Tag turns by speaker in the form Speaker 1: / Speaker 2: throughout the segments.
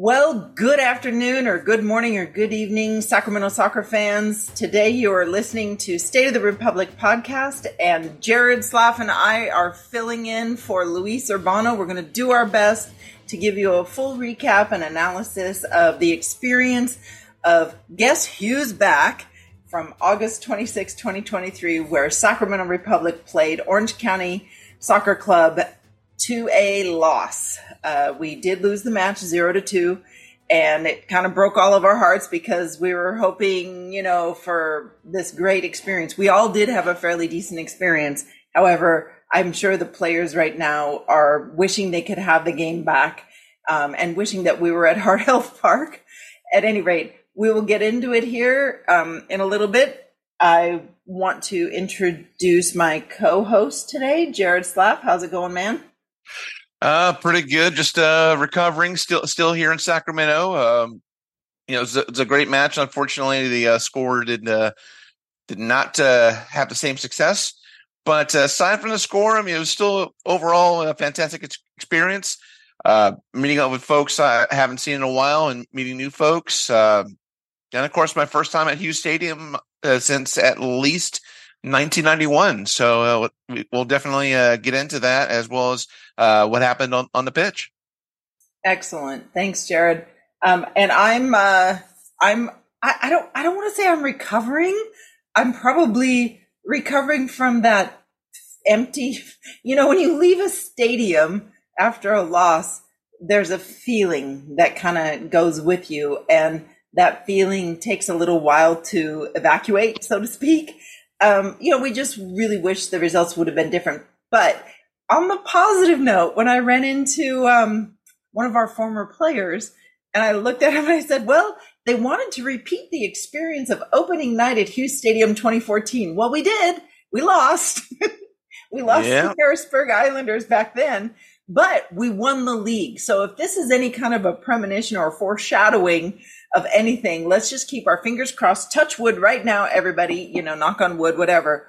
Speaker 1: Well, good afternoon or good morning or good evening, Sacramento soccer fans. Today you are listening to State of the Republic podcast, and Jared Slaff and I are filling in for Luis Urbano. We're going to do our best to give you a full recap and analysis of the experience of Guess Who's Back from August 26, 2023, where Sacramento Republic played Orange County Soccer Club to a loss. Uh, we did lose the match zero to two, and it kind of broke all of our hearts because we were hoping, you know, for this great experience. We all did have a fairly decent experience. However, I'm sure the players right now are wishing they could have the game back um, and wishing that we were at Heart Health Park. At any rate, we will get into it here um, in a little bit. I want to introduce my co-host today, Jared Slaff. How's it going, man?
Speaker 2: Uh, pretty good. Just uh, recovering. Still, still here in Sacramento. Um, you know, it's a, a, great match. Unfortunately, the uh, score did uh, did not uh, have the same success. But uh, aside from the score, I mean, it was still overall a fantastic experience. Uh, meeting up with folks I haven't seen in a while and meeting new folks. Uh, and of course, my first time at Hughes Stadium uh, since at least 1991. So uh, we'll definitely uh, get into that as well as uh, what happened on, on the pitch.
Speaker 1: Excellent, thanks, Jared. Um, and I'm uh, I'm I, I don't I don't want to say I'm recovering. I'm probably recovering from that empty. You know, when you leave a stadium after a loss, there's a feeling that kind of goes with you, and that feeling takes a little while to evacuate, so to speak um, you know, we just really wish the results would have been different. But on the positive note, when I ran into um, one of our former players and I looked at him and I said, well, they wanted to repeat the experience of opening night at Hughes Stadium 2014. Well, we did. We lost. we lost yeah. the Harrisburg Islanders back then, but we won the league. So if this is any kind of a premonition or foreshadowing of anything, let's just keep our fingers crossed, touch wood right now, everybody, you know, knock on wood, whatever,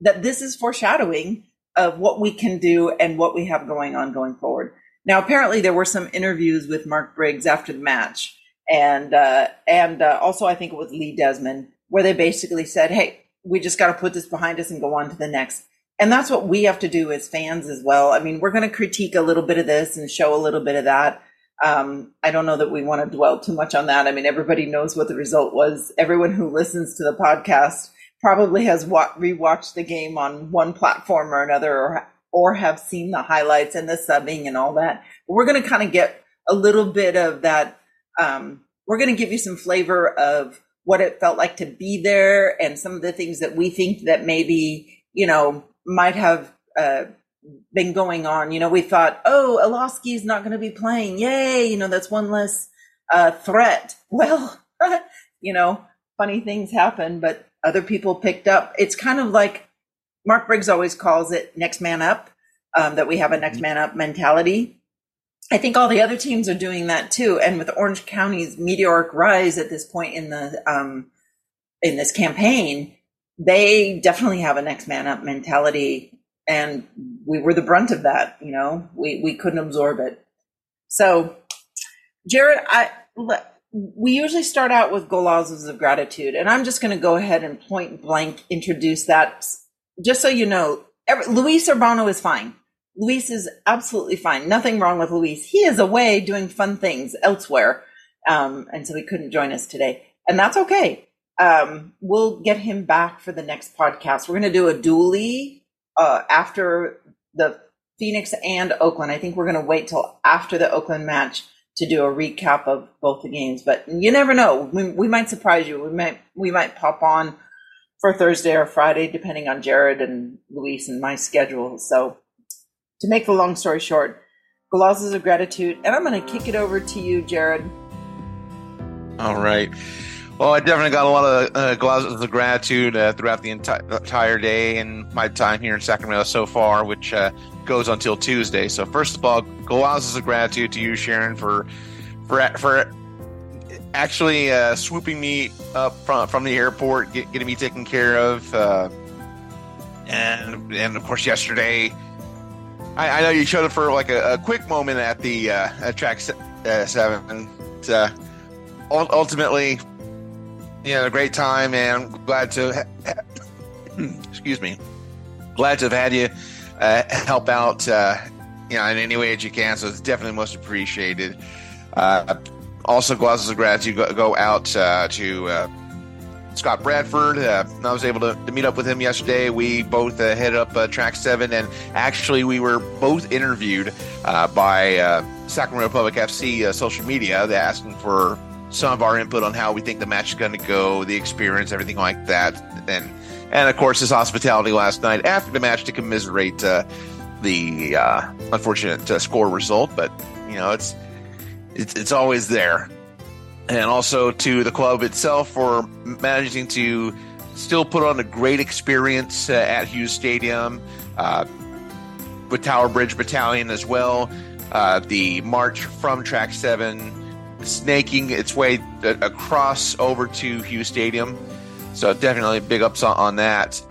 Speaker 1: that this is foreshadowing of what we can do and what we have going on going forward. Now, apparently, there were some interviews with Mark Briggs after the match, and uh, and uh, also I think it was Lee Desmond, where they basically said, "Hey, we just got to put this behind us and go on to the next." And that's what we have to do as fans as well. I mean, we're going to critique a little bit of this and show a little bit of that, um, I don't know that we want to dwell too much on that. I mean, everybody knows what the result was. Everyone who listens to the podcast probably has wa- rewatched the game on one platform or another, or or have seen the highlights and the subbing and all that. But we're going to kind of get a little bit of that. Um, we're going to give you some flavor of what it felt like to be there and some of the things that we think that maybe you know might have uh, been going on. You know, we thought, oh, Iloski is not going to be playing. Yay. You know, that's one less uh, threat. Well, you know, funny things happen, but other people picked up. It's kind of like Mark Briggs always calls it next man up, um, that we have a next mm-hmm. man up mentality. I think all the other teams are doing that too. And with Orange County's meteoric rise at this point in the, um, in this campaign, they definitely have a next man up mentality and we were the brunt of that. You know, we we couldn't absorb it. So, Jared, I we usually start out with golazos of gratitude, and I'm just going to go ahead and point blank introduce that, just so you know. Every, Luis Urbano is fine. Luis is absolutely fine. Nothing wrong with Luis. He is away doing fun things elsewhere, um, and so he couldn't join us today, and that's okay. Um, we'll get him back for the next podcast. We're going to do a dually uh, after the Phoenix and Oakland. I think we're going to wait till after the Oakland match to do a recap of both the games. But you never know. We, we might surprise you. We might we might pop on for Thursday or Friday, depending on Jared and Luis and my schedule. So to make the long story short, golazos of gratitude, and I'm going to kick it over to you, Jared.
Speaker 2: All right. Well, I definitely got a lot of uh, golazos of gratitude uh, throughout the enti- entire day and my time here in Sacramento so far, which uh, goes until Tuesday. So, first of all, golazos of gratitude to you, Sharon, for for for actually uh, swooping me up from from the airport, get, getting me taken care of, uh, and and of course yesterday. I, I, know you showed up for like a, a quick moment at the uh, track se- seven uh, ultimately, you know, a great time, and glad to. Ha- excuse me. Glad to have had you uh, help out, uh, you know, in any way that you can. So it's definitely most appreciated. Uh, also, golazos of gratitude go, go out uh, to uh, Scott Bradford. Uh, I was able to, to, meet up with him yesterday. We both uh, up Track 7, and actually, we were both interviewed by Sacramento Republic FC social media. They're asking for some of our input on how we think the match is going to go, the experience, everything like that. And, and of course, his hospitality last night after the match to commiserate the unfortunate score result. But, you know, it's, it's, it's always there and also to the club itself for managing to still put on a great experience uh, at Hughes Stadium uh, with Tower Bridge Battalion as well. Uh, the march from Track 7 snaking its way across over to Hughes Stadium. So definitely big ups on, that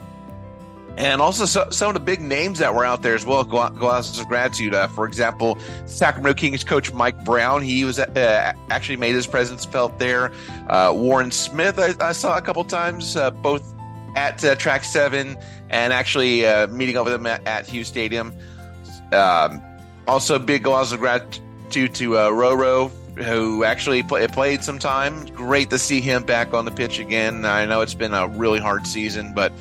Speaker 2: and also so, some of the big names that were out there as well. Golazos of gratitude. Uh, for example, Sacramento Kings coach Mike Brown. He was uh, actually made his presence felt there. Uh, Warren Smith, I, I, saw a couple times, uh, both at uh, Track Seven and actually uh, meeting up with him at, at Hughes Stadium. Um, also, big golazos of gratitude to Roro who actually play, played some time. Great to see him back on the pitch again. I know it's been a really hard season, but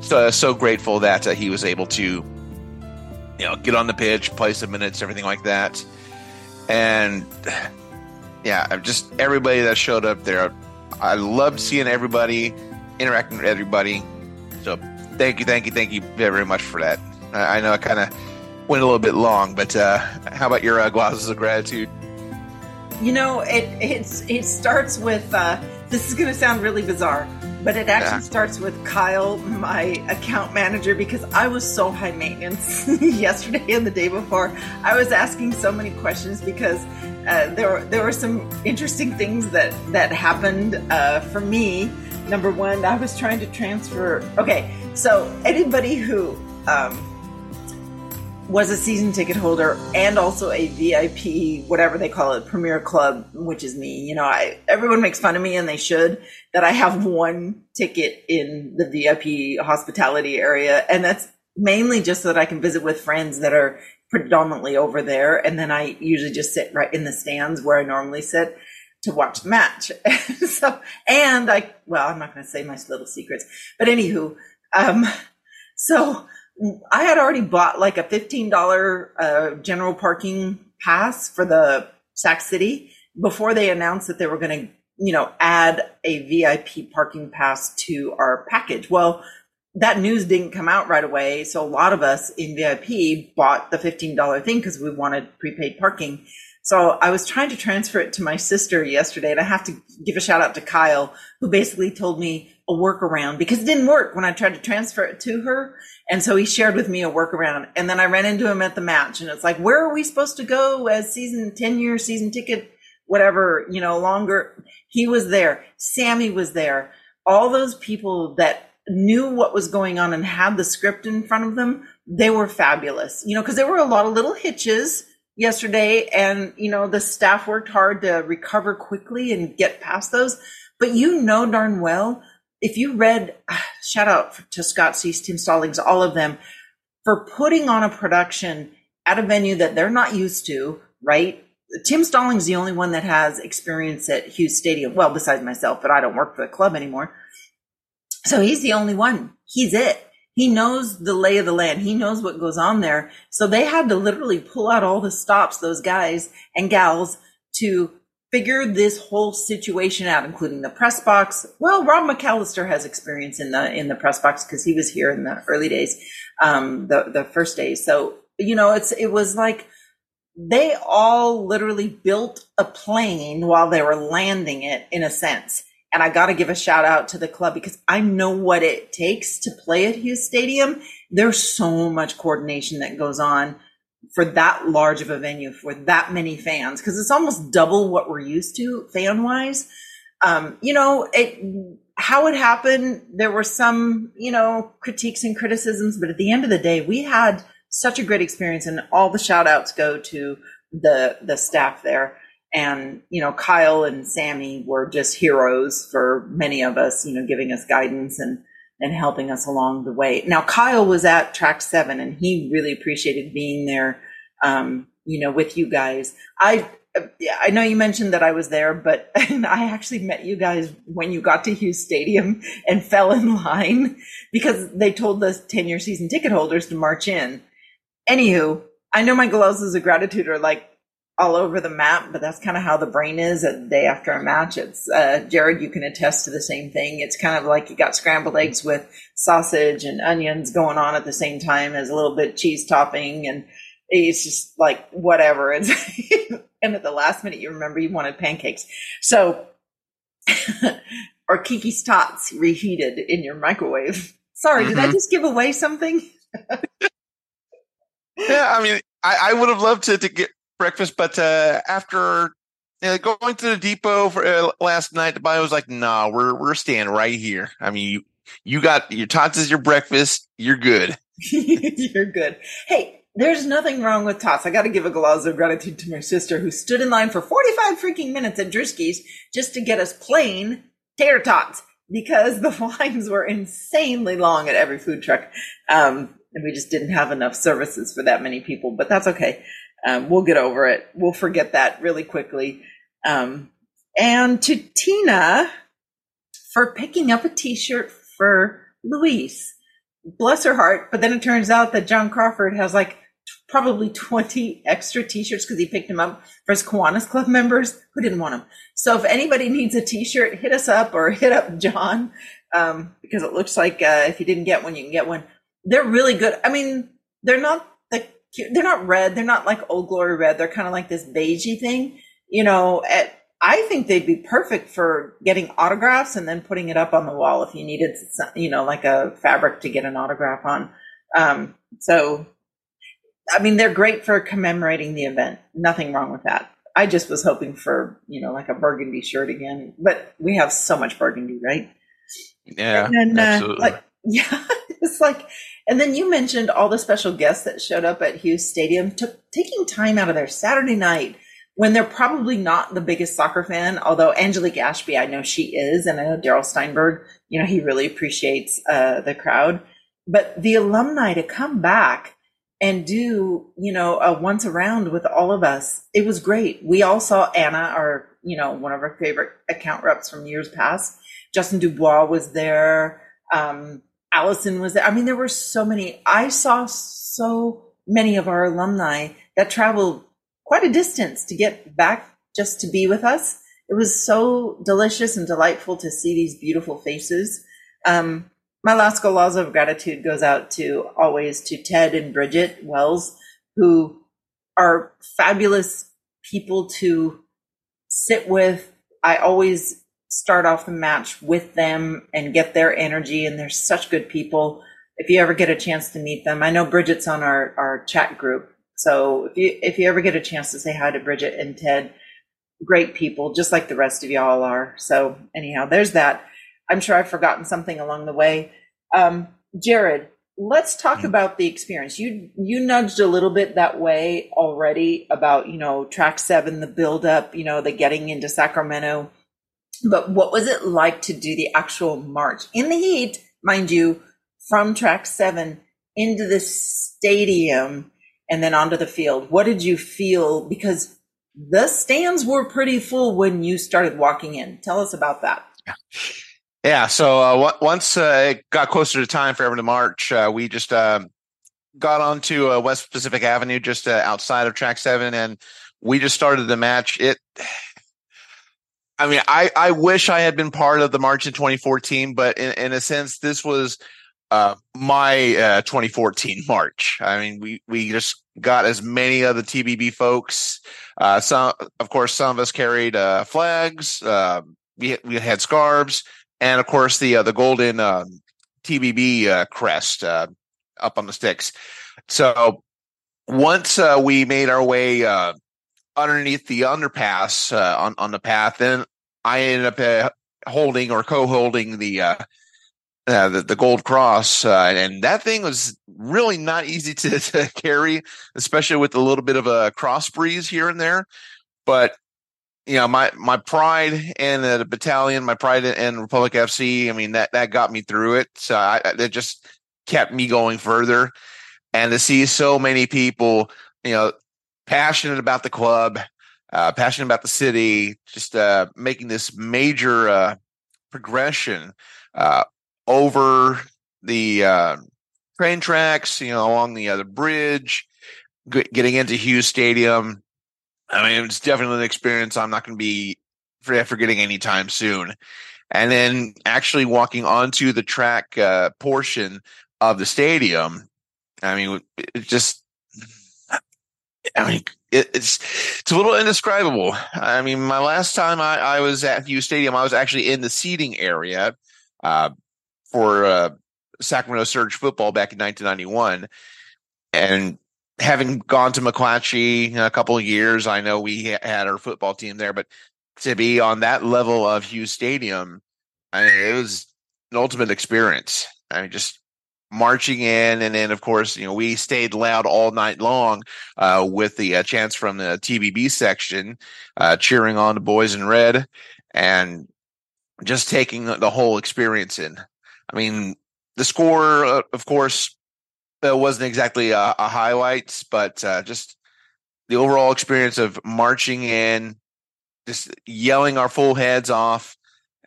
Speaker 2: so, so grateful that uh, he was able to, you know, get on the pitch, play some minutes, everything like that. And yeah, just everybody that showed up there. I loved seeing everybody, interacting with everybody. So thank you, thank you, thank you very much for that. I, I know I kind of went a little bit long, but uh, how about your uh, golazos of gratitude?
Speaker 1: You know, it it's it starts with uh, this is going to sound really bizarre, but it actually yeah. starts with Kyle, my account manager, because I was so high maintenance yesterday and the day before. I was asking so many questions because uh, there were there were some interesting things that that happened uh, for me. Number one, I was trying to transfer. Okay, so anybody who um, was a season ticket holder and also a VIP, whatever they call it, Premier Club, which is me. You know, I everyone makes fun of me, and they should that I have one ticket in the VIP hospitality area, and that's mainly just so that I can visit with friends that are predominantly over there, and then I usually just sit right in the stands where I normally sit to watch the match. so, and I, well, I'm not going to say my little secrets, but anywho, um, so I had already bought like a $15 uh, general parking pass for the Sac City before they announced that they were going to, you know, add a VIP parking pass to our package. Well, that news didn't come out right away. So a lot of us in VIP bought the $15 thing because we wanted prepaid parking. So I was trying to transfer it to my sister yesterday, and I have to give a shout out to Kyle, who basically told me a workaround because it didn't work when I tried to transfer it to her. And so he shared with me a workaround. And then I ran into him at the match, and it's like, where are we supposed to go as season 10 year season ticket, whatever, you know, longer? He was there. Sammy was there. All those people that knew what was going on and had the script in front of them, they were fabulous, you know, because there were a lot of little hitches yesterday and you know the staff worked hard to recover quickly and get past those but you know darn well if you read shout out to scott cease tim stallings all of them for putting on a production at a venue that they're not used to right? Tim stallings is the only one that has experience at hughes stadium. Well besides myself but i don't work for the club anymore. So he's the only one. He's it. He knows the lay of the land. He knows what goes on there. So they had to literally pull out all the stops, those guys and gals, to figure this whole situation out, including the press box. Well, Rob McAllister has experience in the in the press box because he was here in the early days, um, the the first days. So you know, it's it was like they all literally built a plane while they were landing it, in a sense. And I got to give a shout out to the club because I know what it takes to play at Hughes Stadium. There's so much coordination that goes on for that large of a venue for that many fans because it's almost double what we're used to fan wise. Um, you know, it, how it happened, there were some, you know, critiques and criticisms, but at the end of the day, we had such a great experience and all the shout outs go to the, the staff there. And, you know, Kyle and Sammy were just heroes for many of us, you know, giving us guidance and, and helping us along the way. Now, Kyle was at track seven and he really appreciated being there, um, you know, with you guys. I, I know you mentioned that I was there, but I actually met you guys when you got to Hughes Stadium and fell in line because they told the 10 year season ticket holders to march in. Anywho, I know my golazos of gratitude are like all over the map, but that's kind of how the brain is a day after a match. It's uh, Jared, you can attest to the same thing. It's kind of like you got scrambled eggs with sausage and onions going on at the same time as a little bit cheese topping, and it's just like whatever. It's and at the last minute you remember you wanted pancakes, so or Kiki's tots reheated in your microwave. Sorry, mm-hmm. did I mm-hmm. just give away something?
Speaker 2: yeah, I mean, I, I would have loved to, to get breakfast, but uh, after going to the depot for uh, last night, the buy was like, "Nah, we're we're staying right here." I mean, you you got your tots as your breakfast. You're good.
Speaker 1: you're good. Hey, there's nothing wrong with tots. I got to give a golazo of gratitude to my sister who stood in line for 45 freaking minutes at Drewski's just to get us plain tater tots because the lines were insanely long at every food truck. Um, and we just didn't have enough services for that many people, but that's okay. Um, we'll get over it. We'll forget that really quickly. Um, and to Tina for picking up a T-shirt for Luis. Bless her heart. But then it turns out that John Crawford has like probably 20 extra t-shirts because he picked them up for his Kiwanis Club members who didn't want them. So if anybody needs a t-shirt, hit us up or hit up John um, because it looks like uh, if you didn't get one, you can get one. They're really good. I mean, they're not they're not red. They're not like old glory red. They're kind of like this beigey thing. You know, at, I think they'd be perfect for getting autographs and then putting it up on the wall if you needed, you know, like a fabric to get an autograph on. Um, so, I mean, they're great for commemorating the event. Nothing wrong with that. I just was hoping for, you know, like a burgundy shirt again, but we have so much burgundy, right?
Speaker 2: Yeah. And then, uh,
Speaker 1: like, yeah, it's like, and then you mentioned all the special guests that showed up at Hughes Stadium, took taking time out of their Saturday night when they're probably not the biggest soccer fan, although Angelique Ashby, I know she is, and I know Darrell Steinberg, you know, he really appreciates uh, the crowd. But the alumni to come back and do, you know, a once around with all of us, it was great. We all saw Anna, our, you know, one of our favorite account reps from years past. Justin Dubois was there. Um, Allison was there. I mean, there were so many. I saw so many of our alumni that traveled quite a distance to get back just to be with us. It was so delicious and delightful to see these beautiful faces. Um, my last laws of gratitude goes out to always to Ted and Bridget Wells, who are fabulous people to sit with. I always start off the match with them and get their energy. And they're such good people. If you ever get a chance to meet them, I know Bridget's on our, our chat group. So if you, if you ever get a chance to say hi to Bridget and Ted, great people, just like the rest of y'all are. So anyhow, there's that. I'm sure I've forgotten something along the way. Um, Jared, let's talk mm-hmm. about the experience. You you nudged a little bit that way already about you know track seven, the build up, you know the getting into Sacramento. But what was it like to do the actual march in the heat, mind you, from track seven into the stadium and then onto the field? What did you feel? Because the stands were pretty full when you started walking in. Tell us about that.
Speaker 2: Yeah. So uh, once uh, it got closer to time for everyone to march, uh, we just uh, got onto uh, West Pacific Avenue, just uh, outside of Track Seven, and we just started the match. It I mean, I, I wish I had been part of the March in 2014, but in, in a sense, this was uh, my uh, 2014 March. I mean, we, we just got as many of the TBB folks. Uh, some, of course, some of us carried uh, flags. Um, we we had scarves, and of course the uh, the golden um, TBB uh, crest up on the sticks. So once we made our way underneath the underpass uh, on on the path. Then I ended up uh, holding or co-holding the uh, uh, the, the gold cross, uh, and that thing was really not easy to, to carry, especially with a little bit of a cross breeze here and there. But you know my my pride in the battalion, my pride in Republic FC. I mean that that got me through it. So I, it just kept me going further, and to see so many people, you know, passionate about the club, uh, passionate about the city, just uh, making this major uh, progression uh, over the uh, train tracks, you know, along the other bridge, getting into Hughes Stadium. I mean, it's definitely an experience I'm not going to be forgetting anytime soon. And then actually walking onto the track uh, portion of the stadium. I mean, it just, I mean, it, it's it's a little indescribable. I mean, my last time I, I was at Hughes Stadium, I was actually in the seating area uh, for uh, Sacramento Surge football back in 1991, and having gone to McClatchy a couple of years, I know we had our football team there, but to be on that level of Hughes Stadium, I mean, it was an ultimate experience. I mean, just marching in, and then of course, you know, we stayed loud all night long uh, with the uh, chants from the TBB section, uh, cheering on the boys in red, and just taking the whole experience in. I mean, the score, uh, of course, it wasn't exactly a, a highlights, but uh, just the overall experience of marching in, just yelling our full heads off,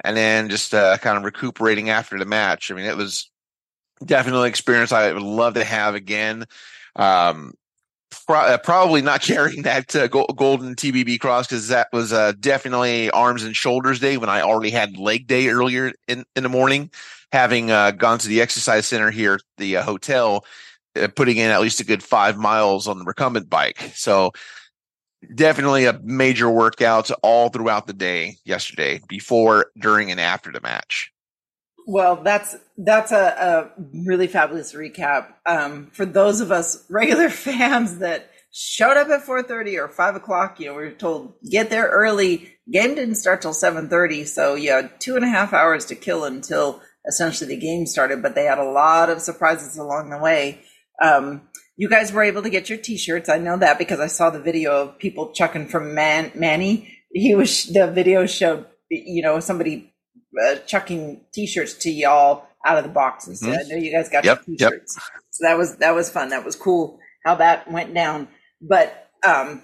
Speaker 2: and then just uh, kind of recuperating after the match. I mean, it was definitely experience I would love to have again. Um, pro- uh, probably not carrying that uh, go- golden TBB cross because that was uh, definitely arms and shoulders day when I already had leg day earlier in, in the morning, having uh, gone to the exercise center here at the uh, hotel, uh, putting in at least a good five miles on the recumbent bike. So definitely a major workout all throughout the day yesterday, before, during, and after the match.
Speaker 1: Well, that's that's a, a really fabulous recap. Um, for those of us regular fans that showed up at four thirty or five o'clock, you know, we were told get there early. Game didn't start till seven thirty, so you had two and a half hours to kill until essentially the game started. But they had a lot of surprises along the way. Um, you guys were able to get your T-shirts. I know that because I saw the video of people chucking from Man- Manny. He was the video showed you know somebody uh, chucking t-shirts to y'all out of the boxes. Mm-hmm. I know you guys got
Speaker 2: yep,
Speaker 1: t-shirts. Yep. So that was that was fun. That was cool how that went down. But um,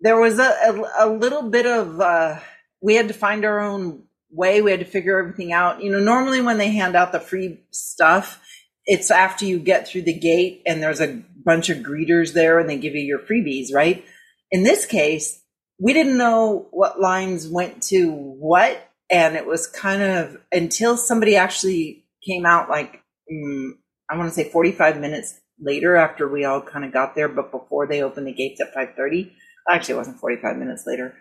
Speaker 1: there was a, a, a little bit of uh, we had to find our own way. We had to figure everything out. You know, normally when they hand out the free stuff, it's after you get through the gate and there's a bunch of greeters there and they give you your freebies, right? In this case, we didn't know what lines went to what and it was kind of until somebody actually came out like mm, i want to say 45 minutes later after we all kind of got there but before they opened the gates at 5.30 actually it wasn't 45 minutes later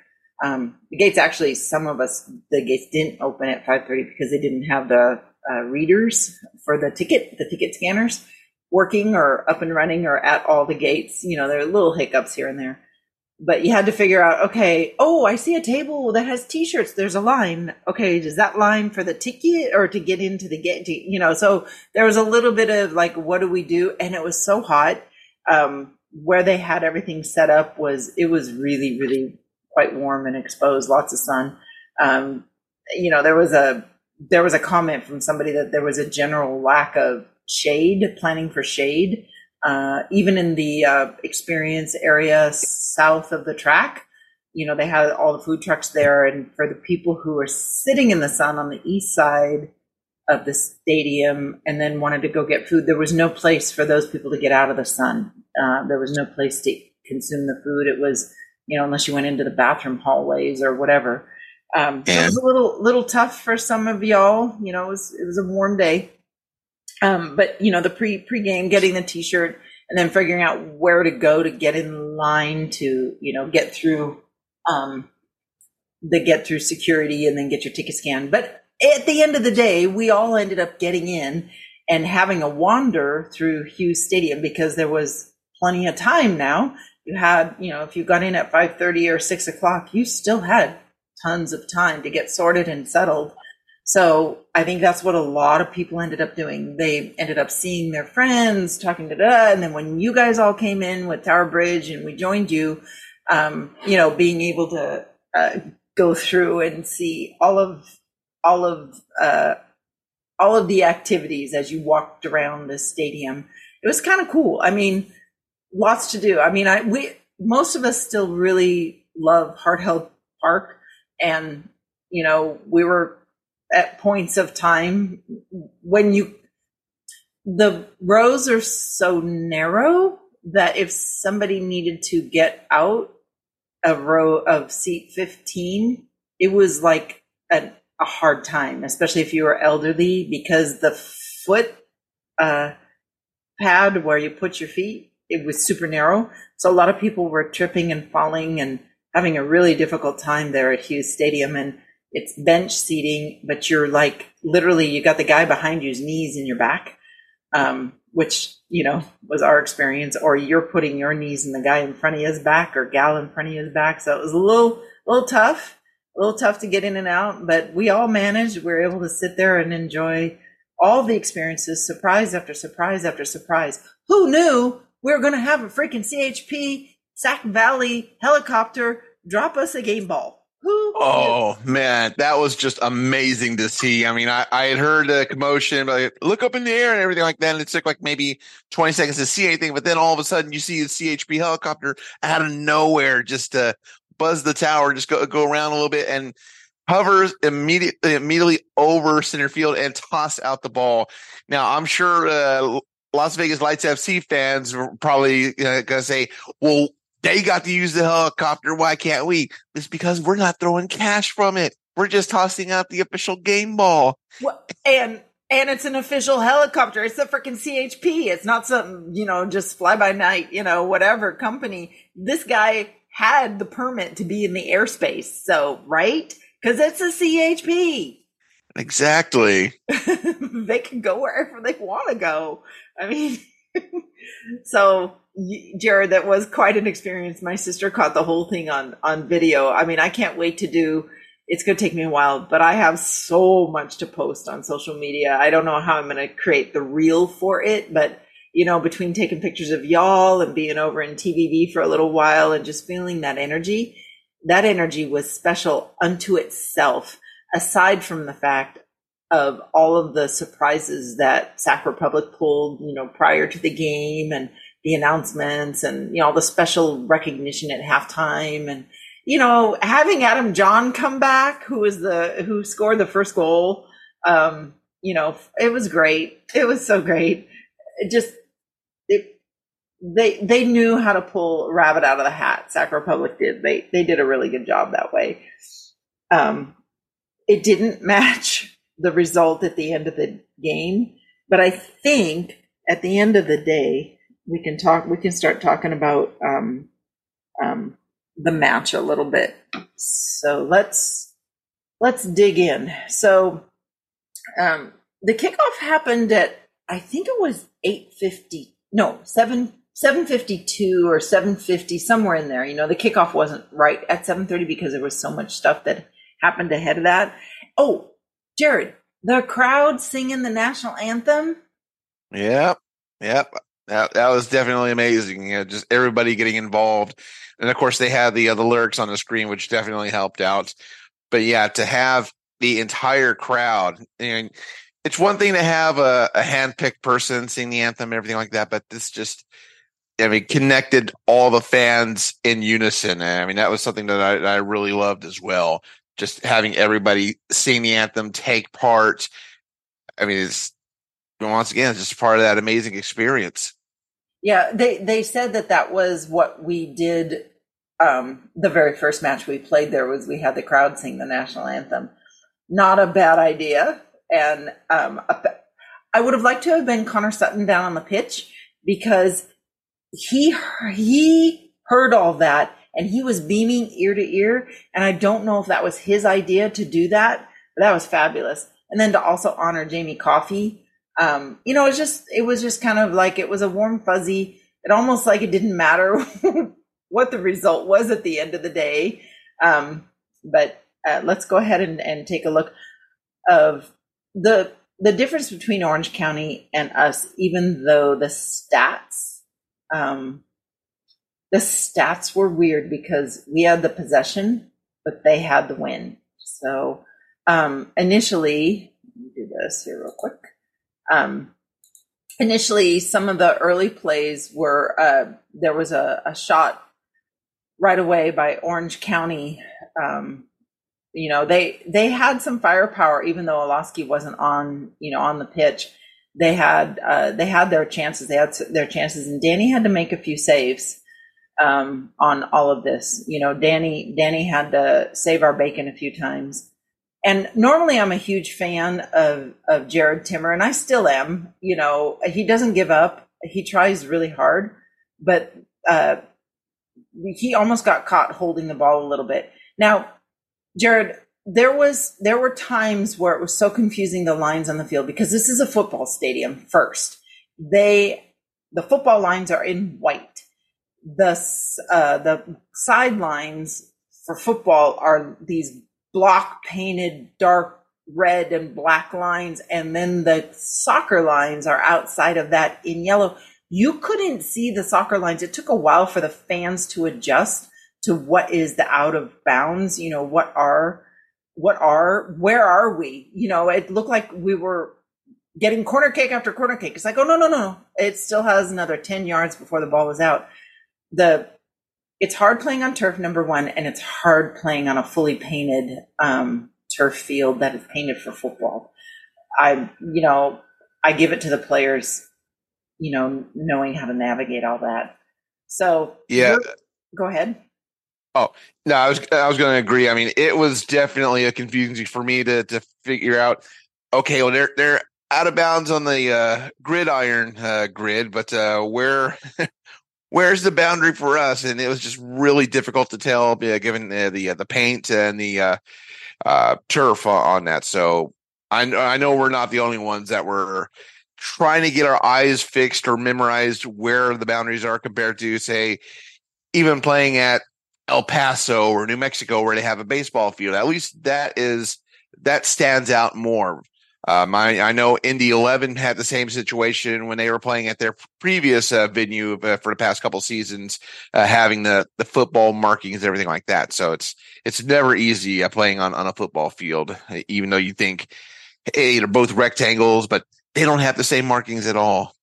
Speaker 1: um, the gates actually some of us the gates didn't open at 5.30 because they didn't have the uh, readers for the ticket the ticket scanners working or up and running or at all the gates you know there are little hiccups here and there but you had to figure out okay oh i see a table that has t-shirts. There's a line. Okay is that line for the ticket or to get into the gate you know? So there was a little bit of like what do we do? And it was so hot um, where they had everything set up was it was really really quite warm and exposed lots of sun. Um, you know there was a there was a comment from somebody that there was a general lack of shade planning for shade uh, even in the uh, experience area south of the track, you know, they had all the food trucks there. And for the people who were sitting in the sun on the east side of the stadium and then wanted to go get food, there was no place for those people to get out of the sun. Uh, there was no place to consume the food. It was, you know, unless you went into the bathroom hallways or whatever. Um, so it was a little little tough for some of y'all. You know, it was it was a warm day. Um, but you know, the pre pre game, getting the T-shirt, and then figuring out where to go to get in line to you know get through um, the get through security and then get your ticket scanned. But at the end of the day, we all ended up getting in and having a wander through Hughes Stadium because there was plenty of time now. You had, you know, if you got in at 5:30 or 6 o'clock, you still had tons of time to get sorted and settled so I think that's what a lot of people ended up doing. They ended up seeing their friends, talking to da, and then when you guys all came in with Tower Bridge and we joined you, um, you know, being able to uh, go through and see all of all of uh, all of the activities as you walked around the stadium. It was kind of cool. I mean, lots to do. I mean, I we most of us still really love Hart Park, and you know, we were at points of time when you the rows are so narrow that if somebody needed to get out a row of seat 15, it was like a, a hard time, especially if you were elderly, because the foot uh, pad where you put your feet, it was super narrow. So a lot of people were tripping and falling and having a really difficult time there at Hughes Stadium. And it's bench seating, but you're like literally you got the guy behind you's knees in your back, um, which you know was our experience. Or you're putting your knees in the guy in front of his back or gal in front of his back. So it was a little a little tough, a little tough to get in and out, but we all managed. We were able to sit there and enjoy all the experiences, surprise after surprise after surprise. Who knew we were going to have a freaking CHP Sac Valley helicopter drop us a game ball?
Speaker 2: Oh man, that was just amazing to see. I mean, I, I had heard the commotion, but like, look up in the air and everything like that. And it took like maybe 20 seconds to see anything, but then all of a sudden you see the CHP helicopter out of nowhere just to buzz the tower, just go go around a little bit and hovers immediately immediately over center field and toss out the ball. Now I'm sure uh, Las Vegas Lights FC fans are probably uh, gonna say, "Well, they got to use the helicopter. Why can't we? It's because we're not throwing cash from it. We're just tossing out the official game ball.
Speaker 1: Well, and and it's an official helicopter. It's the freaking CHP. It's not some, you know, just fly by night, you know, whatever company. This guy had the permit to be in the airspace. So, right? Because it's a CHP.
Speaker 2: Exactly.
Speaker 1: they can go wherever they want to go. I mean, so Jared, that was quite an experience. My sister caught the whole thing on on video. I mean, I can't wait to do. It's going to take me a while, but I have so much to post on social media. I don't know how I'm going to create the reel for it, but you know, between taking pictures of y'all and being over in TBB for a little while and just feeling that energy, that energy was special unto itself. Aside from the fact of all of the surprises that Sac Republic pulled, you know, prior to the game and the announcements and you know all the special recognition at halftime. And you know having Adam John come back who was the who scored the first goal um you know it was great. It was so great. It just it they they knew how to pull rabbit out of the hat. Sac Republic did. They they did a really good job that way. Um it didn't match the result at the end of the game but I think at the end of the day we can talk. We can start talking about um, um, the match a little bit. So let's let's dig in. So um, the kickoff happened at I think it was eight fifty. No, seven. 752 or 750 somewhere in there you know the kickoff wasn't right at 730 because there was so much stuff that happened ahead of that oh jared the crowd singing the national anthem
Speaker 2: yep yep that that was definitely amazing. You know, just everybody getting involved, and of course they had the uh, the lyrics on the screen, which definitely helped out. But yeah, to have the entire crowd, and it's one thing to have a, a handpicked person sing the anthem, and everything like that, but this just, I mean, connected all the fans in unison. And I mean, that was something that I, that I really loved as well. Just having everybody sing the anthem, take part. I mean, it's once again, it's just part of that amazing experience.
Speaker 1: Yeah, they they said that that was what we did. Um, the very first match we played there was we had the crowd sing the national anthem. Not a bad idea, and um, I would have liked to have been Connor Sutton down on the pitch because he he heard all that and he was beaming ear to ear. And I don't know if that was his idea to do that, but that was fabulous. And then to also honor Jamie Coffey um, you know, it's just it was just kind of like it was a warm fuzzy. It almost like it didn't matter what the result was at the end of the day. Um, but uh, let's go ahead and, and take a look of the the difference between Orange County and us. Even though the stats, um, the stats were weird because we had the possession but they had the win. So um, initially, let me do this here real quick. Um, initially, some of the early plays were uh, there was a, a, shot right away by Orange County. Um, you know, they they had some firepower, even though Iloski wasn't on you know on the pitch. They had uh, they had their chances. They had their chances, and Danny had to make a few saves um, on all of this. You know, Danny Danny had to save our bacon a few times. And normally I'm a huge fan of, of Jared Timmer, and I still am. You know, he doesn't give up. He tries really hard, but uh, he almost got caught holding the ball a little bit. Now, Jared, there was there were times where it was so confusing the lines on the field because this is a football stadium first. They the football lines are in white the uh, the sidelines for football are these block painted dark red and black lines, and then the soccer lines are outside of that in yellow. You couldn't see the soccer lines. It took a while for the fans to adjust to what is the out of bounds. You know what are what are where are we? You know, it looked like we were getting corner kick after corner kick. It's like, oh no, no, no. It still has another 10 yards before the ball was out the it's hard playing on turf number one and it's hard playing on a fully painted um, turf field that is painted for football. I you know i give it to the players you know knowing how to navigate all that. So
Speaker 2: yeah.
Speaker 1: go ahead.
Speaker 2: Oh no i was i was going to agree. I mean it was definitely a confusing for me to to figure out okay well they're they're out of bounds on the uh, gridiron uh, grid but uh, where where's the boundary for us? And it was just really difficult to tell, uh, given the the, uh, the paint and the uh, uh, turf on that. So I I know we're not the only ones that were trying to get our eyes fixed or memorized where the boundaries are compared to say even playing at El Paso or New Mexico where they have a baseball field. At least that is that stands out more. Um, I, I, know Indy 11 had the same situation when they were playing at their previous uh, venue uh, for the past couple seasons, uh, having the the football markings, and everything like that. So it's it's never easy uh, playing on on a football field, even though you think, hey, they're both rectangles, but they don't have the same markings at all.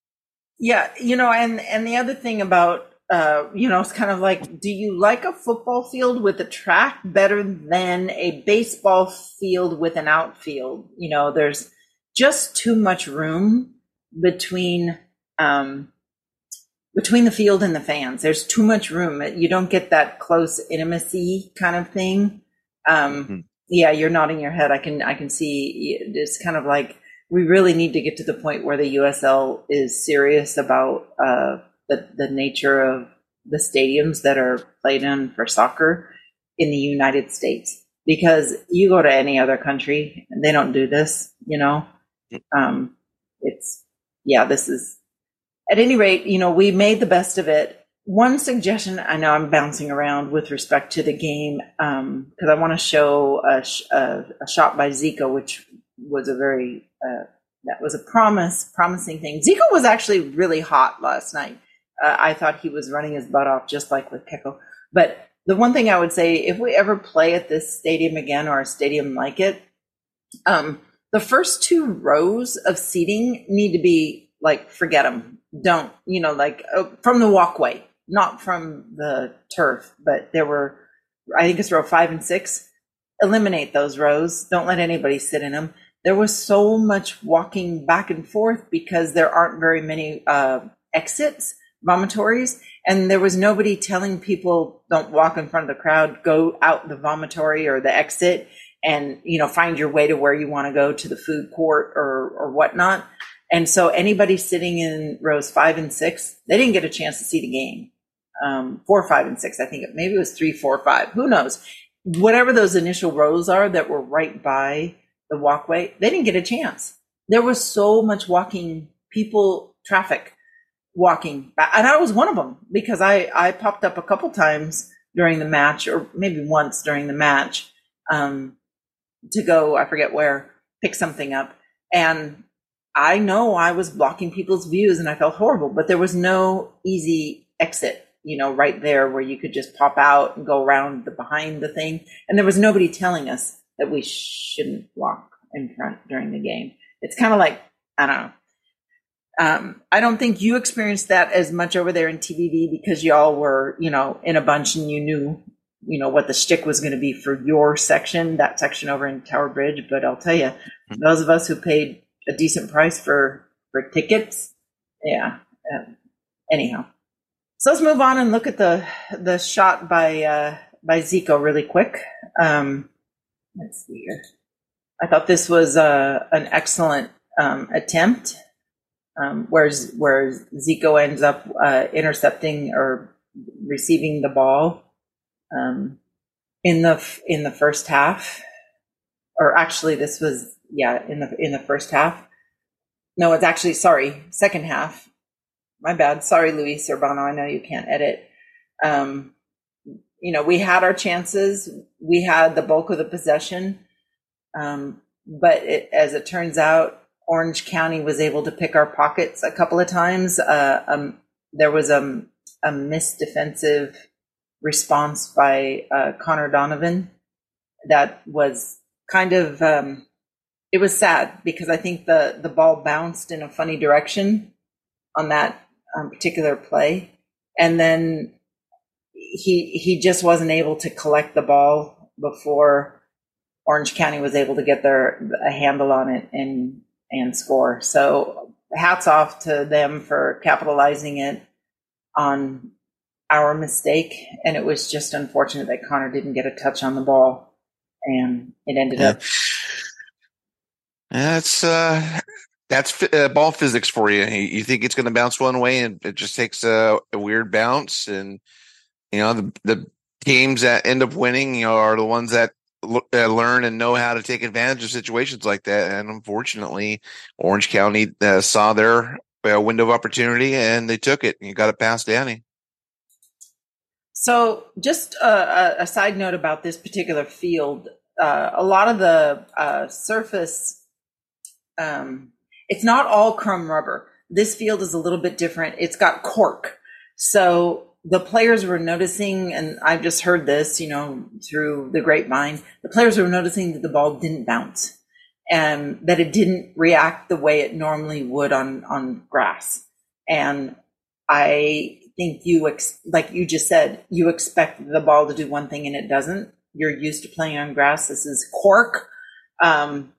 Speaker 1: Yeah, you know, and and the other thing about uh, you know, it's kind of like, do you like a football field with a track better than a baseball field with an outfield? You know, there's just too much room between um, between the field and the fans. There's too much room. You don't get that close intimacy kind of thing. Um, mm-hmm. Yeah, you're nodding your head. I can I can see it's kind of like we really need to get to the point where the USL is serious about. Uh, the, the nature of the stadiums that are played in for soccer in the United States. Because you go to any other country they don't do this, you know. Um, it's yeah, this is at any rate, you know, we made the best of it. One suggestion, I know I'm bouncing around with respect to the game because um, I want to show a, a, a, shot by Zico, which was a very uh, that was a promise, promising thing. Zico was actually really hot last night. Uh, I thought he was running his butt off, just like with Keko. But the one thing I would say, if we ever play at this stadium again or a stadium like it, um, the first two rows of seating need to be like forget them. Don't you know like uh, from the walkway, not from the turf. But there were, I think it's row five and six. Eliminate those rows. Don't let anybody sit in them. There was so much walking back and forth because there aren't very many uh, exits vomitories and there was nobody telling people don't walk in front of the crowd. Go out the vomitory or the exit and you know find your way to where you want to go to the food court or or whatnot. And so anybody sitting in rows five and six they didn't get a chance to see the game. Um, four five and six i think maybe it was three four five who knows? Whatever those initial rows are that were right by the walkway they didn't get a chance. There was so much walking people traffic walking back. And I was one of them because I, I popped up a couple times during the match or maybe once during the match um, to go, I forget where, pick something up. And I know I was blocking people's views and I felt horrible, but there was no easy exit you know, right there where you could just pop out and go around the behind the thing. And there was nobody telling us that we shouldn't walk in front during the game. It's kind of like, I don't know. Um, I don't think you experienced that as much over there in TBB because y'all were, you know, in a bunch and you knew, you know, what the stick was going to be for your section, that section over in Tower Bridge. But I'll tell you, mm-hmm. those of us who paid a decent price for for tickets, yeah. Um, anyhow, so let's move on and look at the the shot by uh, by Zico really quick. Um, let's see here. I thought this was uh, an excellent um, attempt um, where where Zico ends up uh, intercepting or receiving the ball um, in the in the first half, or actually this was yeah in the in the first half. No, it's actually sorry second half. My bad. Sorry, Luis Urbano. I know you can't edit. Um, you know we had our chances. We had the bulk of the possession, um, but it, as it turns out, Orange County was able to pick our pockets a couple of times. Uh, um, there was a, a missed defensive response by uh, Conor Donovan that was kind of um, it was sad because I think the the ball bounced in a funny direction on that um, particular play, and then he he just wasn't able to collect the ball before Orange County was able to get their a handle on it and and score. So hats off to them for capitalizing it on our mistake. And it was just unfortunate that Conor didn't get a touch on the ball and it ended yeah. up.
Speaker 2: That's, uh, that's uh, ball physics for you. You think it's going to bounce one way and it just takes a, a weird bounce. And, you know, the, the teams that end up winning, you know, are the ones that learn and know how to take advantage of situations like that. And unfortunately, Orange County uh, saw their uh, window of opportunity and they took it. And you got it past Danny.
Speaker 1: So, just a, a, side note about this particular field: uh, a lot of the uh, surface, um, it's not all crumb rubber. This field is a little bit different. It's got cork, so the players were noticing, and I've just heard this, you know, through the grapevine, the players were noticing that the ball didn't bounce and that it didn't react the way it normally would on, on grass. And I think you, ex- like you just said, you expect the ball to do one thing and it doesn't. You're used to playing on grass. This is cork. Um,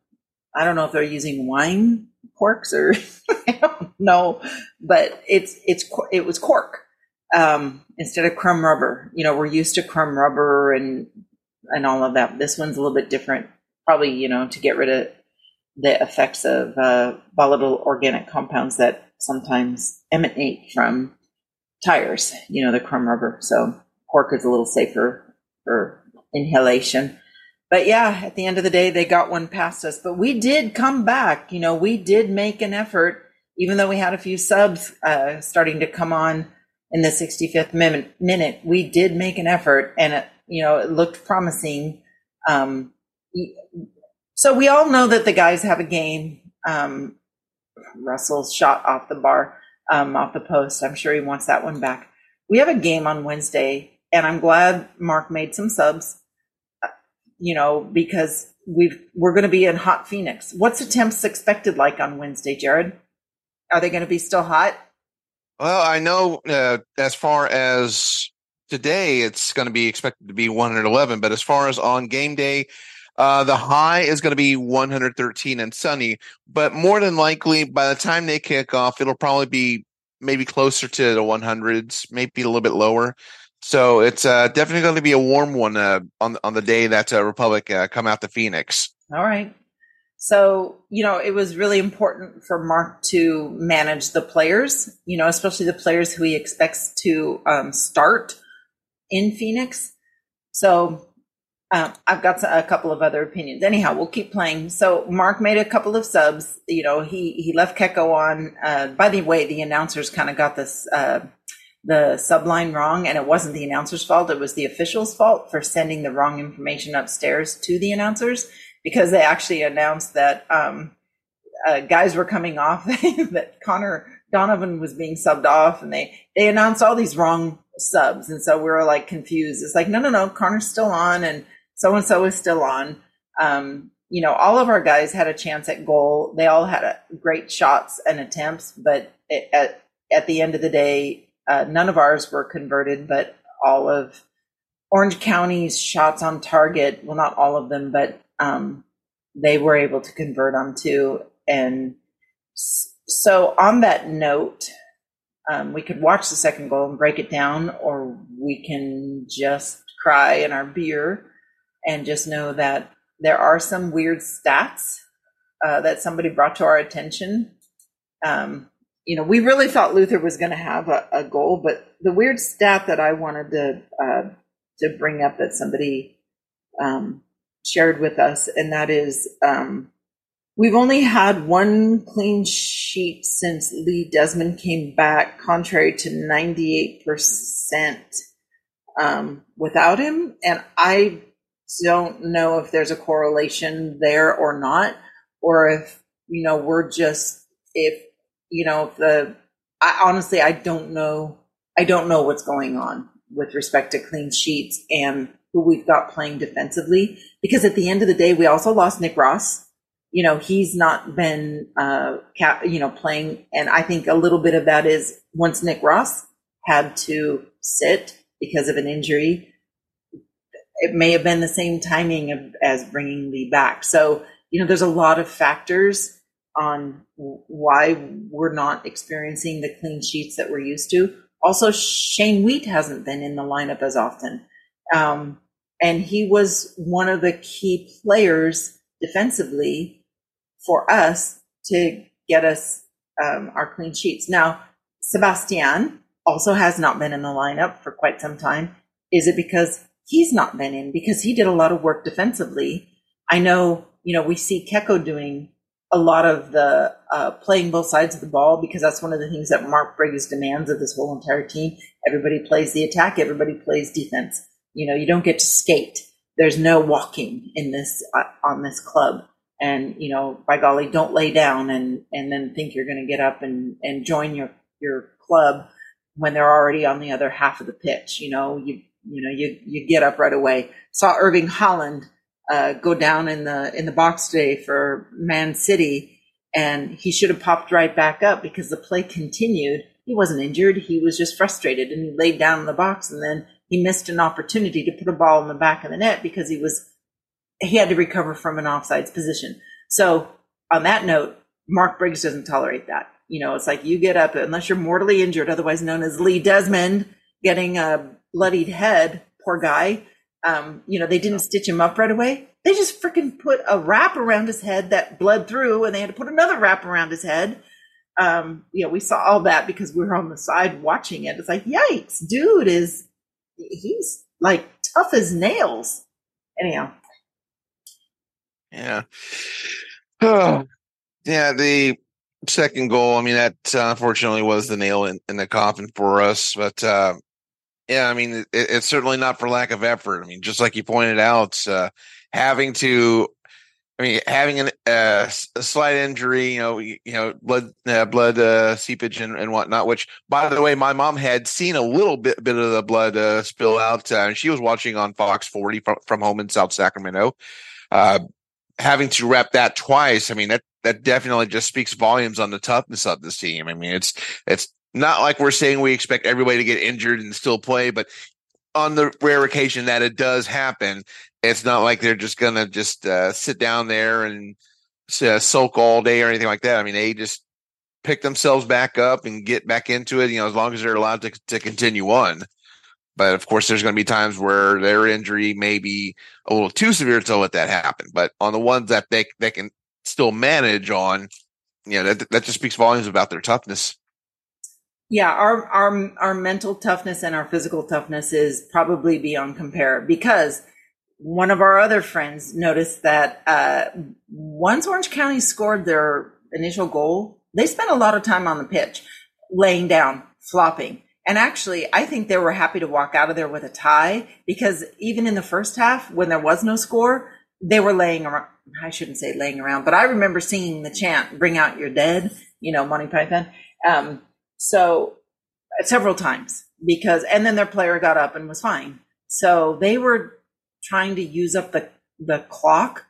Speaker 1: I don't know if they're using wine corks or I don't know, but it's, it's, it was cork um, instead of crumb rubber. You know, we're used to crumb rubber and and all of that. This one's a little bit different, probably you know to get rid of the effects of uh, volatile organic compounds that sometimes emanate from tires. You know, the crumb rubber. So cork is a little safer for inhalation. But yeah, at the end of the day, they got one past us. But we did come back. You know, we did make an effort, even though we had a few subs uh, starting to come on in the 65th minute, we did make an effort and it, you know, it looked promising. Um, so we all know that the guys have a game. Um, Russell's shot off the bar, um, off the post. I'm sure he wants that one back. We have a game on Wednesday and I'm glad Mark made some subs, uh, you know, because we've, we're going to be in hot Phoenix. What's the attempts expected like on Wednesday, Jared? Are they going to be still hot?
Speaker 2: Well, I know uh, as far as today, it's going to be expected to be 111, but as far as on game day, uh, the high is going to be 113 and sunny, but more than likely by the time they kick off, it'll probably be maybe closer to the 100s, maybe a little bit lower. So it's uh, definitely going to be a warm one uh, on on the day that uh, Republic uh, come out to Phoenix.
Speaker 1: All right. So, you know, it was really important for Mark to manage the players, you know, especially the players who he expects to um, start in Phoenix. So, um, I've got a couple of other opinions. Anyhow, we'll keep playing. So, Mark made a couple of subs. You know, he he left Keko on. Uh, by the way, the announcers kind of got this uh, the subline wrong, and it wasn't the announcer's fault. It was the official's fault for sending the wrong information upstairs to the announcers because they actually announced that um, uh, guys were coming off that Conor Donovan was being subbed off, and they they announced all these wrong subs, and so we were like confused. It's like, no, no, no, Conor's still on, and so and so is still on. Um, you know, all of our guys had a chance at goal. They all had a, great shots and attempts, but it, at at the end of the day, uh, none of ours were converted, but all of Orange County's shots on target, well, not all of them, but um, they were able to convert on too. And so, on that note, um, we could watch the second goal and break it down, or we can just cry in our beer and just know that there are some weird stats uh, that somebody brought to our attention. Um, you know, we really thought Luther was going to have a, a, goal, but the weird stat that I wanted to uh, to bring up that somebody um, shared with us, and that is um, we've only had one clean sheet since Lee Desmond came back, contrary to ninety eight percent um, without him, and I don't know if there's a correlation there or not, or if you know we're just if you know the I honestly I don't know I don't know what's going on with respect to clean sheets and who we've got playing defensively because at the end of the day we also lost Nick Ross. You know, he's not been uh cap, you know playing and I think a little bit of that is once Nick Ross had to sit because of an injury it may have been the same timing of, as bringing Lee back. So, you know, there's a lot of factors on why we're not experiencing the clean sheets that we're used to. Also, Shane Wheat hasn't been in the lineup as often. Um, and he was one of the key players defensively for us to get us um, our clean sheets. Now, Sebastian also has not been in the lineup for quite some time. Is it because he's not been in because he did a lot of work defensively. I know, you know, we see Keko doing a lot of the uh, playing both sides of the ball because that's one of the things that Mark Briggs demands of this whole entire team. Everybody plays the attack, everybody plays defense. You know, you don't get to skate. There's no walking in this uh, on this club. And you know, by golly, don't lay down and and then think you're going to get up and and join your your club when they're already on the other half of the pitch. You know, you you know, you you get up right away. Saw Erling Haaland uh, go down in the in the box today for Man City, and he should have popped right back up because the play continued. He wasn't injured; he was just frustrated, and he laid down in the box, and then he missed an opportunity to put a ball in the back of the net because he was he had to recover from an offsides position. So on that note, Mark Briggs doesn't tolerate that. You know, it's like you get up unless you're mortally injured, otherwise known as Lee Desmond, getting a bloodied head, poor guy. Um, you know, they didn't stitch him up right away. They just freaking put a wrap around his head that bled through, and they had to put another wrap around his head. Um, you know, we saw all that because we were on the side watching it. It's like, yikes, dude is he's like tough as nails. Anyhow.
Speaker 2: Yeah. Oh, yeah, the second goal, I mean, that uh, unfortunately was the nail in, in the coffin for us. But uh, yeah, I mean, it, it's certainly not for lack of effort. I mean, just like you pointed out, uh, having to, I mean, having an, uh, a slight injury, you know, you, know, blood, uh, blood uh, seepage and, and whatnot. Which, by the way, my mom had seen a little bit bit of the blood uh, spill out, uh, she was watching on Fox 40 from, from home in South Sacramento. Uh, having to wrap that twice, I mean, that that definitely just speaks volumes on the toughness of this team. I mean, it's it's not like we're saying we expect everybody to get injured and still play, but on the rare occasion that it does happen, it's not like they're just gonna just uh, sit down there and uh, sulk all day or anything like that. I mean, they just pick themselves back up and get back into it. You know, as long as they're allowed to to continue on. But of course, there's going to be times where their injury may be a little too severe to let that happen. But on the ones that they they can still manage on, you know, that that just speaks volumes about their toughness.
Speaker 1: Yeah, our our our mental toughness and our physical toughness is probably beyond compare because one of our other friends noticed that uh, once Orange County scored their initial goal, they spent a lot of time on the pitch, laying down, flopping. And actually, I think they were happy to walk out of there with a tie because even in the first half, when there was no score, they were laying around. I shouldn't say laying around, but I remember singing the chant, Bring Out Your Dead, you know, Monty Python. Um, so several times because, and then their player got up and was fine. So they were trying to use up the, the clock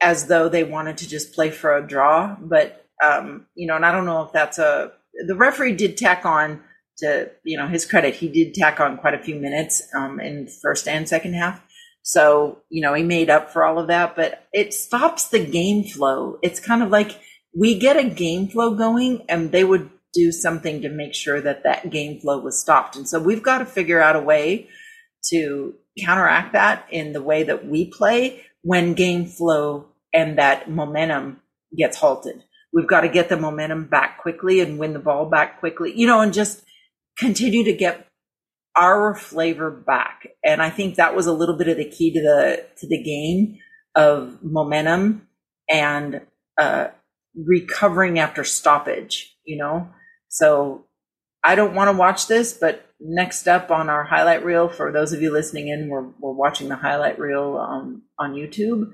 Speaker 1: as though they wanted to just play for a draw. But, um, you know, and I don't know if that's a, the referee did tack on to, you know, his credit, he did tack on quite a few minutes, um, in first and second half. So, you know, he made up for all of that, but it stops the game flow. It's kind of like we get a game flow going and they would do something to make sure that that game flow was stopped. And so we've got to figure out a way to counteract that in the way that we play when game flow and that momentum gets halted. We've got to get the momentum back quickly and win the ball back quickly, you know, and just continue to get our flavor back. And I think that was a little bit of the key to the to the game of momentum and uh, recovering after stoppage. You know, so I don't want to watch this, but next up on our highlight reel for those of you listening in, we're we're watching the highlight reel um, on YouTube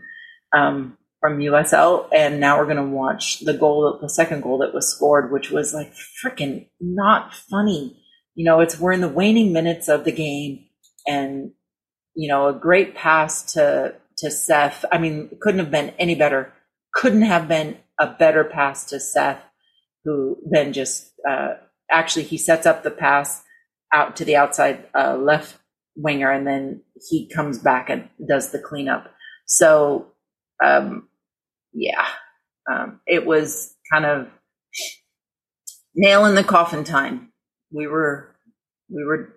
Speaker 1: um, from USL, and now we're going to watch the goal, the second goal that was scored, which was like freaking not funny you know, it's we're in the waning minutes of the game, and you know, a great pass to to Seth. I mean, couldn't have been any better. Couldn't have been a better pass to Seth, who then just uh, actually he sets up the pass out to the outside uh, left winger, and then he comes back and does the cleanup. So, um, yeah, um, it was kind of nail in the coffin time we were we were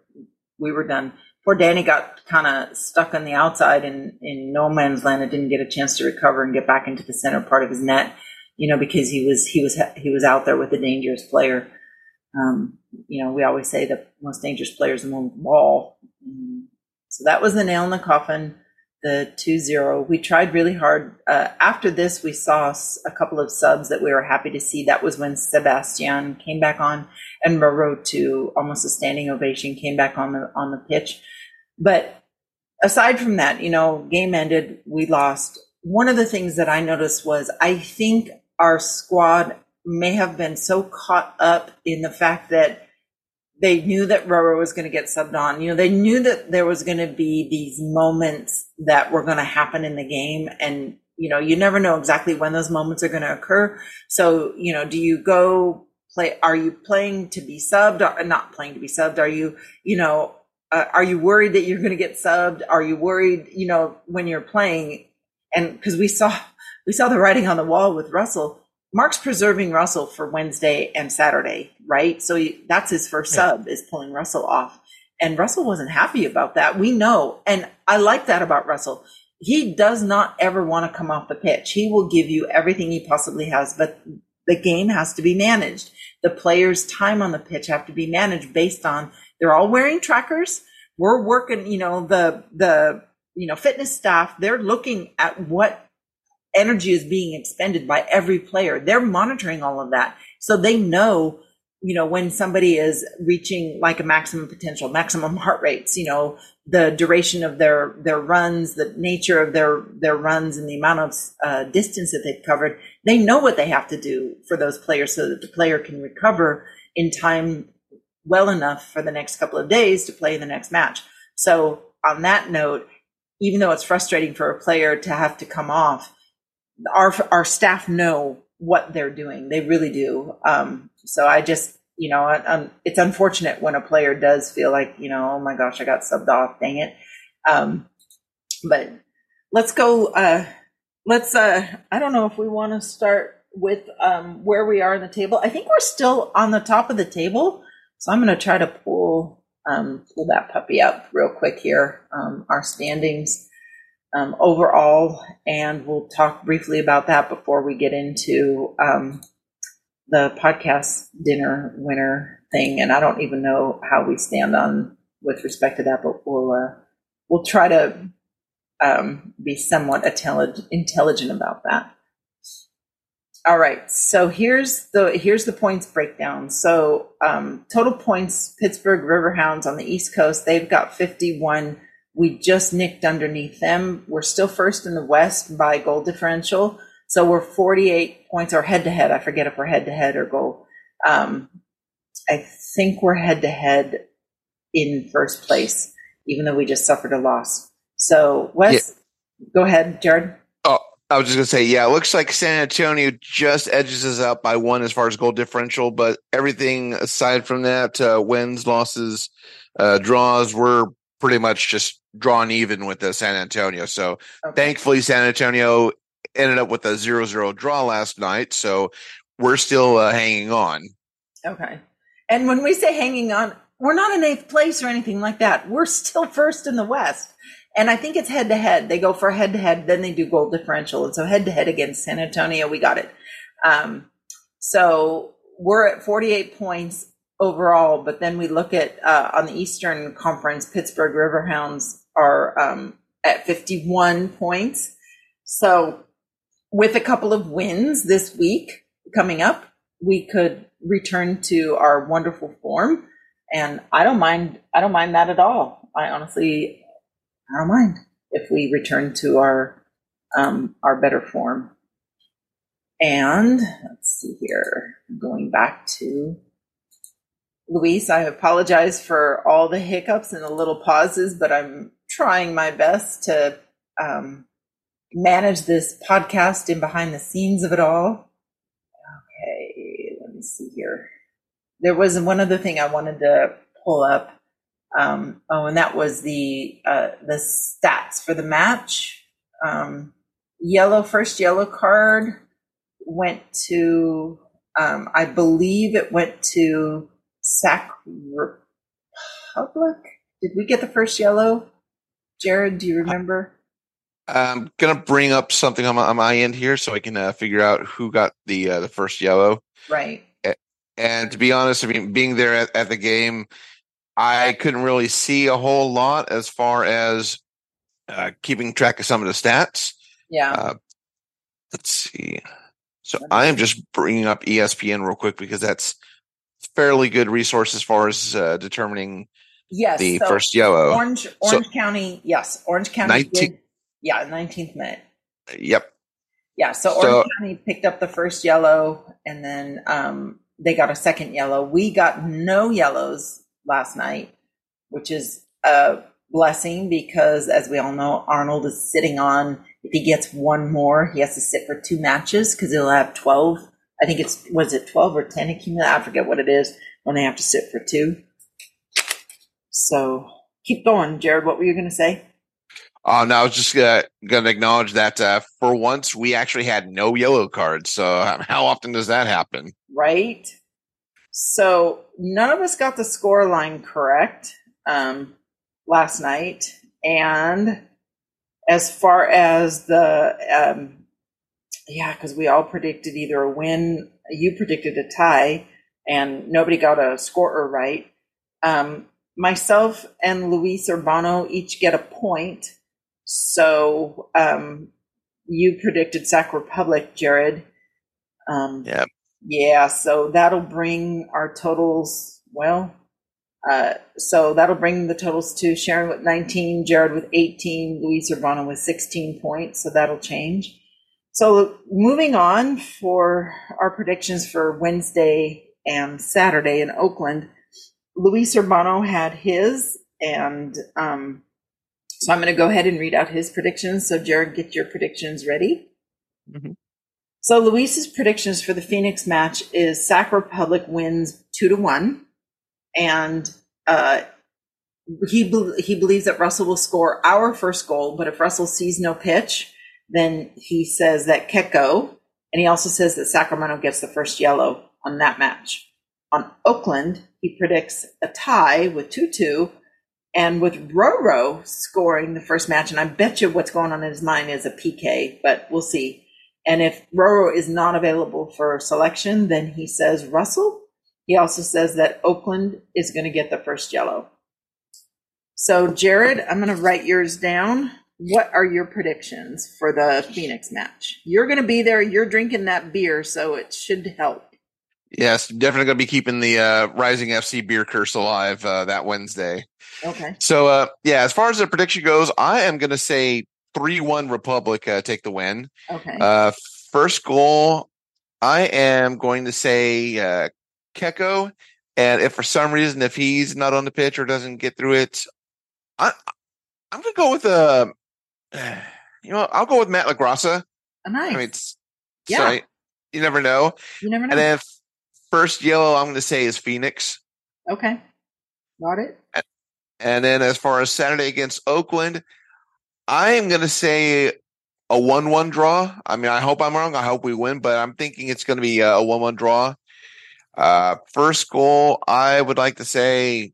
Speaker 1: we were done. Poor Danny got kind of stuck on the outside in in no man's land and didn't get a chance to recover and get back into the center part of his net. You know, because he was he was he was out there with a dangerous player. Um, you know, we always say the most dangerous player is the one with the ball. So that was the nail in the coffin the 2-0 we tried really hard uh, after this we saw a couple of subs that we were happy to see that was when sebastian came back on and Roro to almost a standing ovation came back on the on the pitch but aside from that you know game ended we lost one of the things that i noticed was i think our squad may have been so caught up in the fact that they knew that Roro was going to get subbed on. You know, they knew that there was going to be these moments that were going to happen in the game. And, you know, you never know exactly when those moments are going to occur. So, you know, do you go play? Are you playing to be subbed or not playing to be subbed? Are you, you know, uh, are you worried that you're going to get subbed? Are you worried, you know, when you're playing? And because we saw, we saw the writing on the wall with Russell Mark's preserving Russell for Wednesday and Saturday, right? So he, that's his first yeah. sub is pulling Russell off. And Russell wasn't happy about that. We know. And I like that about Russell. He does not ever want to come off the pitch. He will give you everything he possibly has, but the game has to be managed. The players' time on the pitch have to be managed based on they're all wearing trackers. We're working, you know, the the you know, fitness staff, they're looking at what energy is being expended by every player. They're monitoring all of that. So they know, you know, when somebody is reaching like a maximum potential, maximum heart rates, you know, the duration of their, their runs, the nature of their, their runs and the amount of uh, distance that they've covered. They know what they have to do for those players so that the player can recover in time well enough for the next couple of days to play the next match. So on that note, even though it's frustrating for a player to have to come off, our our staff know what they're doing. They really do. Um, so I just, you know, um, it's unfortunate when a player does feel like, you know, oh my gosh, I got subbed off. Dang it. Um, but let's go. Uh, let's. Uh, I don't know if we want to start with um, where we are in the table. I think we're still on the top of the table. So I'm going to try to pull um, pull that puppy up real quick here. Um, our standings um, overall, and we'll talk briefly about that before we get into um, the podcast dinner winner thing. And I don't even know how we stand on with respect to that, but we'll uh, we'll try to um, be somewhat intelligent intelligent about that. All right, so here's the here's the points breakdown. So um, total points: Pittsburgh Riverhounds on the East Coast, they've got 51 we just nicked underneath them. We're still first in the West by goal differential. So we're 48 points or head to head. I forget if we're head to head or goal. Um, I think we're head to head in first place, even though we just suffered a loss. So, Wes, yeah. go ahead, Jared.
Speaker 2: Oh, I was just going to say, yeah, it looks like San Antonio just edges us out by one as far as goal differential, but everything aside from that, uh, wins, losses, uh, draws, we're pretty much just drawn even with the San Antonio. So okay. thankfully, San Antonio ended up with a zero zero draw last night. So we're still uh, hanging on.
Speaker 1: Okay. And when we say hanging on, we're not in eighth place or anything like that. We're still first in the West. And I think it's head to head. They go for head to head, then they do goal differential. And so head to head against San Antonio, we got it. Um, so we're at 48 points overall, but then we look at uh, on the Eastern Conference, Pittsburgh Riverhounds are um, at 51 points. So with a couple of wins this week coming up, we could return to our wonderful form. And I don't mind, I don't mind that at all. I honestly, I don't mind if we return to our, um, our better form. And let's see here, going back to Luis, I apologize for all the hiccups and the little pauses, but I'm trying my best to um, manage this podcast in behind the scenes of it all. Okay, let me see here. There was one other thing I wanted to pull up. Um, oh, and that was the uh, the stats for the match. Um, yellow first yellow card went to um, I believe it went to Sac Republic. Did we get the first yellow? Jared, do you remember?
Speaker 2: I'm gonna bring up something on my, on my end here so I can uh, figure out who got the uh, the first yellow.
Speaker 1: Right.
Speaker 2: And to be honest, I mean, being there at, at the game, I couldn't really see a whole lot as far as uh, keeping track of some of the stats.
Speaker 1: Yeah. Uh,
Speaker 2: let's see. So I am just bringing up ESPN real quick because that's fairly good resource as far as uh, determining
Speaker 1: yes,
Speaker 2: the so first yellow.
Speaker 1: Orange Orange so, County, yes, Orange County 19, did, yeah, 19th minute.
Speaker 2: Yep.
Speaker 1: Yeah, so Orange so, County picked up the first yellow and then um, they got a second yellow. We got no yellows last night, which is a blessing because as we all know, Arnold is sitting on if he gets one more, he has to sit for two matches because he'll have 12 I think it's was it twelve or ten accumulate. I forget what it is when they have to sit for two. So keep going, Jared. What were you going to say?
Speaker 2: Oh no, I was just uh, going to acknowledge that uh, for once we actually had no yellow cards. So how often does that happen?
Speaker 1: Right. So none of us got the score line correct um, last night, and as far as the um, yeah, because we all predicted either a win. You predicted a tie, and nobody got a scorer right. Um, myself and Luis Urbano each get a point. So um, you predicted Sac Republic, Jared.
Speaker 2: Um, yeah.
Speaker 1: Yeah, so that'll bring our totals. Well, uh, so that'll bring the totals to Sharon with 19, Jared with 18, Luis Urbano with 16 points. So that'll change. So moving on for our predictions for Wednesday and Saturday in Oakland, Luis Urbano had his, and um, so I'm going to go ahead and read out his predictions. So Jared, get your predictions ready. Mm-hmm. So Luis's predictions for the Phoenix match is Sac Republic wins two to one, and uh, he be- he believes that Russell will score our first goal, but if Russell sees no pitch then he says that Keko, and he also says that Sacramento gets the first yellow on that match. On Oakland, he predicts a tie with 2 2, and with Roro scoring the first match, and I bet you what's going on in his mind is a PK, but we'll see. And if Roro is not available for selection, then he says Russell. He also says that Oakland is going to get the first yellow. So, Jared, I'm going to write yours down what are your predictions for the Phoenix match? You're going to be there. You're drinking that beer, so it should help.
Speaker 2: Yes, definitely going to be keeping the uh, Rising FC beer curse alive uh, that Wednesday.
Speaker 1: Okay.
Speaker 2: So, uh, yeah, as far as the prediction goes, I am going to say 3 1 Republic uh, take the win.
Speaker 1: Okay.
Speaker 2: Uh, first goal, I am going to say uh, Keko And if for some reason, if he's not on the pitch or doesn't get through it, I, I'm going to go with uh, you know, I'll go with Matt LaGrassa.
Speaker 1: Oh, nice.
Speaker 2: I mean, it's, yeah. You never know.
Speaker 1: You never know.
Speaker 2: And then first yellow, I'm going to say is Phoenix.
Speaker 1: Okay. Got it.
Speaker 2: And then as far as Saturday against Oakland, I am going to say a 1 1 draw. I mean, I hope I'm wrong. I hope we win, but I'm thinking it's going to be a 1 1 draw. Uh, first goal, I would like to say,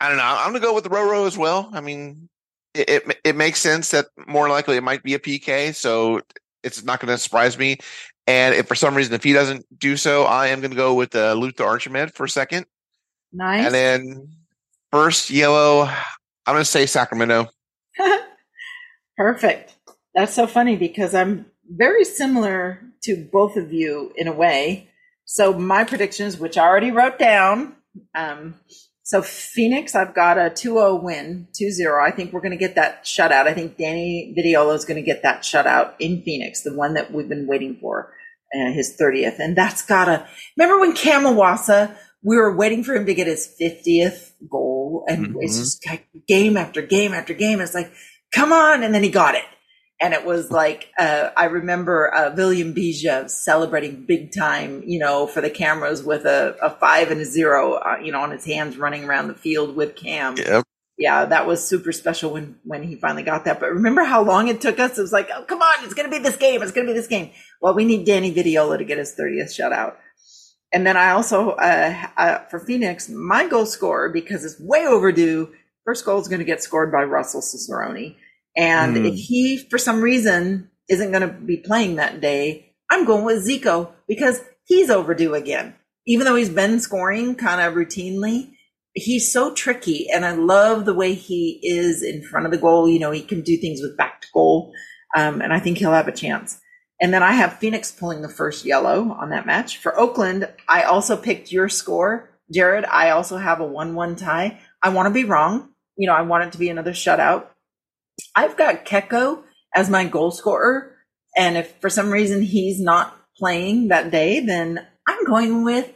Speaker 2: I don't know. I'm going to go with the Roro as well. I mean, it, it, it makes sense that more likely it might be a PK, so it's not going to surprise me. And if for some reason if he doesn't do so, I am going to go with uh, Luther Archimède for a second.
Speaker 1: Nice.
Speaker 2: And then first yellow, I'm going to say Sacramento.
Speaker 1: Perfect. That's so funny because I'm very similar to both of you in a way. So my predictions, which I already wrote down, um, so Phoenix, I've got a 2-0 win, 2-0. I think we're going to get that shutout. I think Danny Vitiello is going to get that shutout in Phoenix, the one that we've been waiting for, uh, his 30th. And that's got to, remember when Cam Iwasa, we were waiting for him to get his 50th goal and mm-hmm. it's just like game after game after game. It's like, come on. And then he got it and it was like uh, I remember uh, Villyan Bijev celebrating big time, you know, for the cameras with a, a five and a zero, uh, you know, on his hands running around the field with Cam.
Speaker 2: Yep.
Speaker 1: Yeah, that was super special when when he finally got that. But remember how long it took us? It was like, oh, come on, it's going to be this game. It's going to be this game. Well, we need Danny Vitiello to get his 30th shutout. And then I also, uh, uh, for Phoenix, my goal scorer, because it's way overdue, first goal is going to get scored by Russell Cicerone. And mm. if he, for some reason, isn't going to be playing that day, I'm going with Zico because he's overdue again. Even though he's been scoring kind of routinely, he's so tricky. And I love the way he is in front of the goal. You know, he can do things with back to goal. Um, and I think he'll have a chance. And then I have Phoenix pulling the first yellow on that match. For Oakland, I also picked your score, Jared. I also have a 1 1 tie. I want to be wrong. You know, I want it to be another shutout. I've got Keko as my goal scorer. And if for some reason he's not playing that day, then I'm going with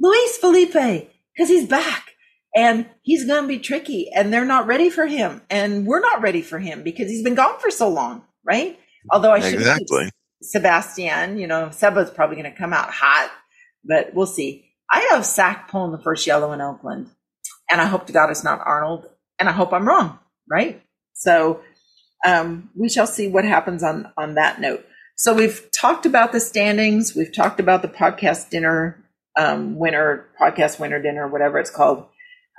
Speaker 1: Luis Felipe because he's back and he's going to be tricky and they're not ready for him. And we're not ready for him because he's been gone for so long, right? Although I should
Speaker 2: exactly.
Speaker 1: Sebastian, you know, Seba's probably going to come out hot, but we'll see. I have Sac pulling the first yellow in Oakland, and I hope to God it's not Arnold, and I hope I'm wrong, right? So um, we shall see what happens on on that note. So we've talked about the standings. We've talked about the podcast dinner um, winner, podcast winner dinner, whatever it's called.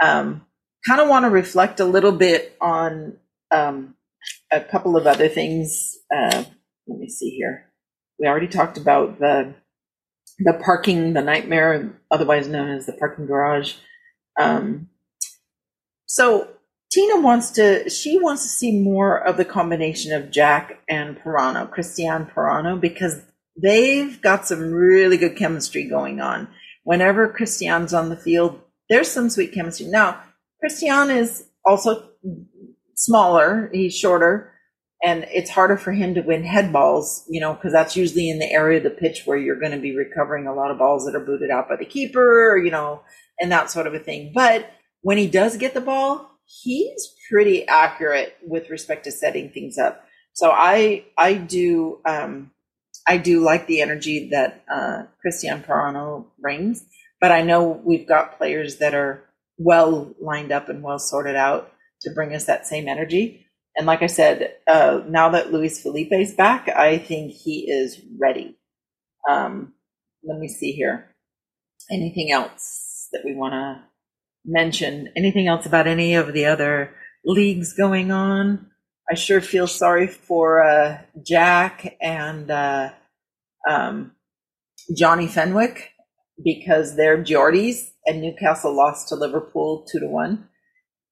Speaker 1: Um, kind of want to reflect a little bit on um, a couple of other things. Uh, let me see here. We already talked about the the parking, the nightmare, otherwise known as the parking garage. Um, so Tina wants to, she wants to see more of the combination of Jack and Parano, Cristian Parano, because they've got some really good chemistry going on. Whenever Cristian's on the field, there's some sweet chemistry. Now, Cristian is also smaller, he's shorter, and it's harder for him to win head balls, you know, because that's usually in the area of the pitch where you're going to be recovering a lot of balls that are booted out by the keeper, you know, and that sort of a thing. But when he does get the ball, he's pretty accurate with respect to setting things up. So I I do um, I do like the energy that uh, Cristian Parano brings, but I know we've got players that are well lined up and well sorted out to bring us that same energy. And like I said, uh, now that Luis Felipe's back, I think he is ready. Um, let me see here. Anything else that we want to mention anything else about any of the other leagues going on. I sure feel sorry for uh, Jack and uh, um, Johnny Fenwick because they're Geordies and Newcastle lost to Liverpool two to one.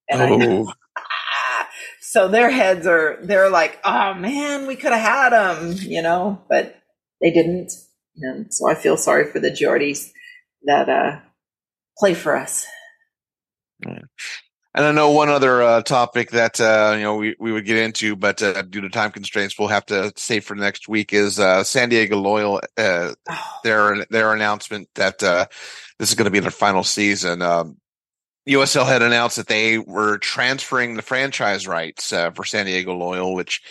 Speaker 1: And oh. I so their heads are they're like, oh man, we could have had them, you know, but they didn't. And so I feel sorry for the Geordies that uh, play for us.
Speaker 2: And I know one other uh, topic that uh, you know we, we would get into, but uh, due to time constraints, we'll have to save for next week. Is uh, San Diego Loyal uh, oh. their their announcement that uh, this is going to be their final season? Um, USL had announced that they were transferring the franchise rights for San Diego Loyal, which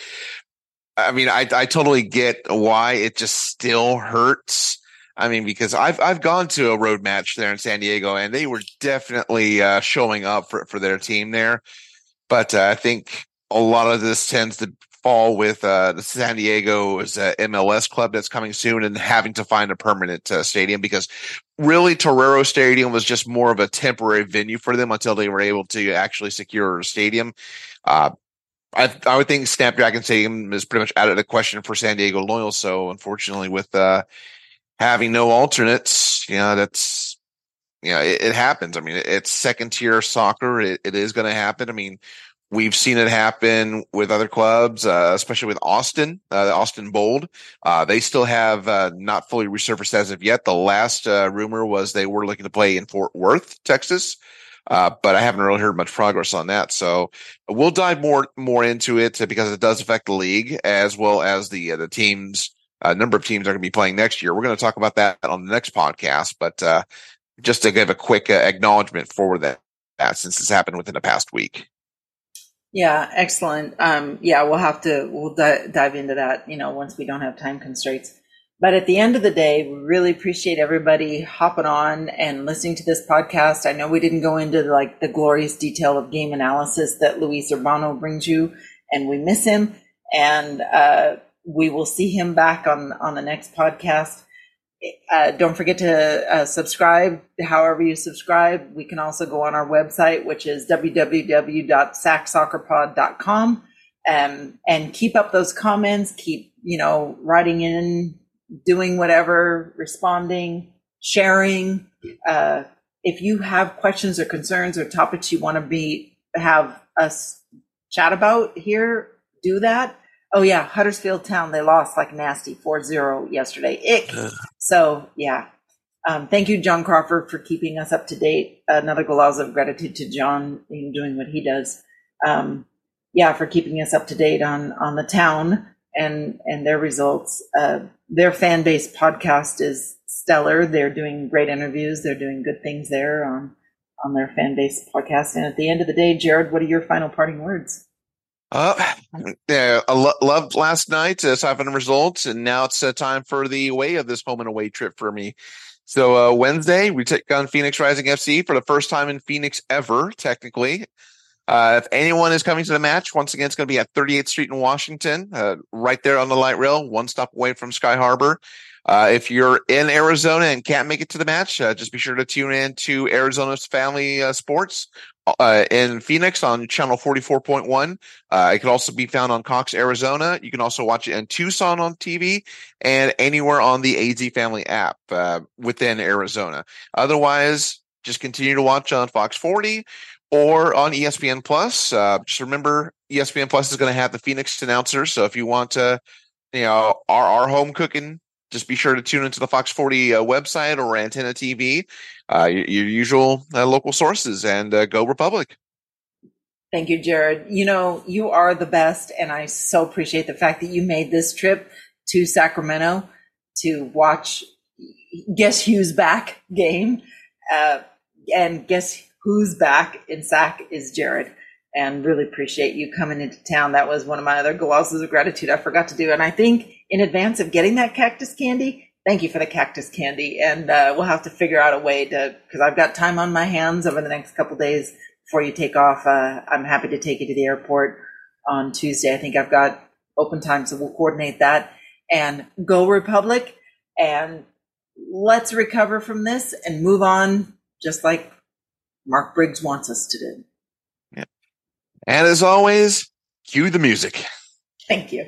Speaker 2: I mean, I I totally get why it just still hurts I mean, because I've I've gone to a road match there in San Diego, and they were definitely uh, showing up for for their team there. But uh, I think a lot of this tends to fall with uh, the San Diego's uh, MLS club that's coming soon, and having to find a permanent uh, stadium because really Torero Stadium was just more of a temporary venue for them until they were able to actually secure a stadium. Uh, I, I would think Snapdragon Stadium is pretty much out of the question for San Diego Loyal. So unfortunately, with uh, having no alternates, you know, that's, you know, it, it happens. I mean, it's second tier soccer. It, it is going to happen. I mean, we've seen it happen with other clubs, uh, especially with Austin, uh, Austin Bold. Uh, they still have uh, not fully resurfaced as of yet. The last uh, rumor was they were looking to play in Fort Worth, Texas. Uh, but I haven't really heard much progress on that. So we'll dive more more into it because it does affect the league as well as the the teams a number of teams are going to be playing next year. We're going to talk about that on the next podcast, but uh, just to give a quick uh, acknowledgement for that, that since this happened within the past week.
Speaker 1: Yeah, excellent. Um, yeah, we'll have to we'll di- dive into that. You know, once we don't have time constraints. But at the end of the day, we really appreciate everybody hopping on and listening to this podcast. I know we didn't go into like the glorious detail of game analysis that Luis Urbano brings you, and we miss him. And uh, we will see him back on on the next podcast. Uh, don't forget to uh, subscribe however you subscribe. We can also go on our website, which is www.sacsoccerpod.com um, and keep up those comments. Keep, you know, writing in, doing whatever, responding, sharing. Uh, if you have questions or concerns or topics you want to be, have us chat about here, do that. Oh yeah, Huddersfield Town. They lost like nasty 4-0 yesterday. Ick. So yeah. Um, thank you, John Crawford, for keeping us up to date. Another golazo of gratitude to John in doing what he does. Um, yeah, for keeping us up to date on on the town and and their results. Uh, their fan base podcast is stellar. They're doing great interviews. They're doing good things there on on their fan base podcast. And at the end of the day, Jared, what are your final parting words?
Speaker 2: Uh, yeah, I lo- loved last night, uh, having results, and now it's uh, time for the way of this home and away trip for me. So uh, Wednesday, we take on Phoenix Rising FC for the first time in Phoenix ever, technically. Uh, if anyone is coming to the match, once again, it's going to be at 38th Street in Washington, uh, right there on the light rail, one stop away from Sky Harbor. Uh, if you're in Arizona and can't make it to the match, uh, just be sure to tune in to Arizona's Family uh, Sports uh, in Phoenix on channel 44.1. Uh, it can also be found on Cox, Arizona. You can also watch it in Tucson on TV and anywhere on the AZ Family app uh, within Arizona. Otherwise, just continue to watch on Fox 40 or on ESPN Plus. Just remember, ESPN Plus is going to have the Phoenix announcers. So if you want to, you know, our, our home cooking just be sure to tune into the Fox 40 uh, website or Antenna TV, uh, your, usual uh, local sources, and uh, go Republic.
Speaker 1: Thank you, Jared. You know, you are the best, and I so appreciate the fact that you made this trip to Sacramento to watch Guess Who's Back game. Uh, and guess who's back in SAC is Jared and really appreciate you coming into town. That was one of my other golazos of gratitude I forgot to do. And I think in advance of getting that cactus candy, thank you for the cactus candy. And uh, we'll have to figure out a way to, because I've got time on my hands over the next couple days before you take off. Uh, I'm happy to take you to the airport on Tuesday. I think I've got open time, so we'll coordinate that. And go Republic, and let's recover from this and move on, just like Mark Briggs wants us to do.
Speaker 2: And as always, cue the music.
Speaker 1: Thank you.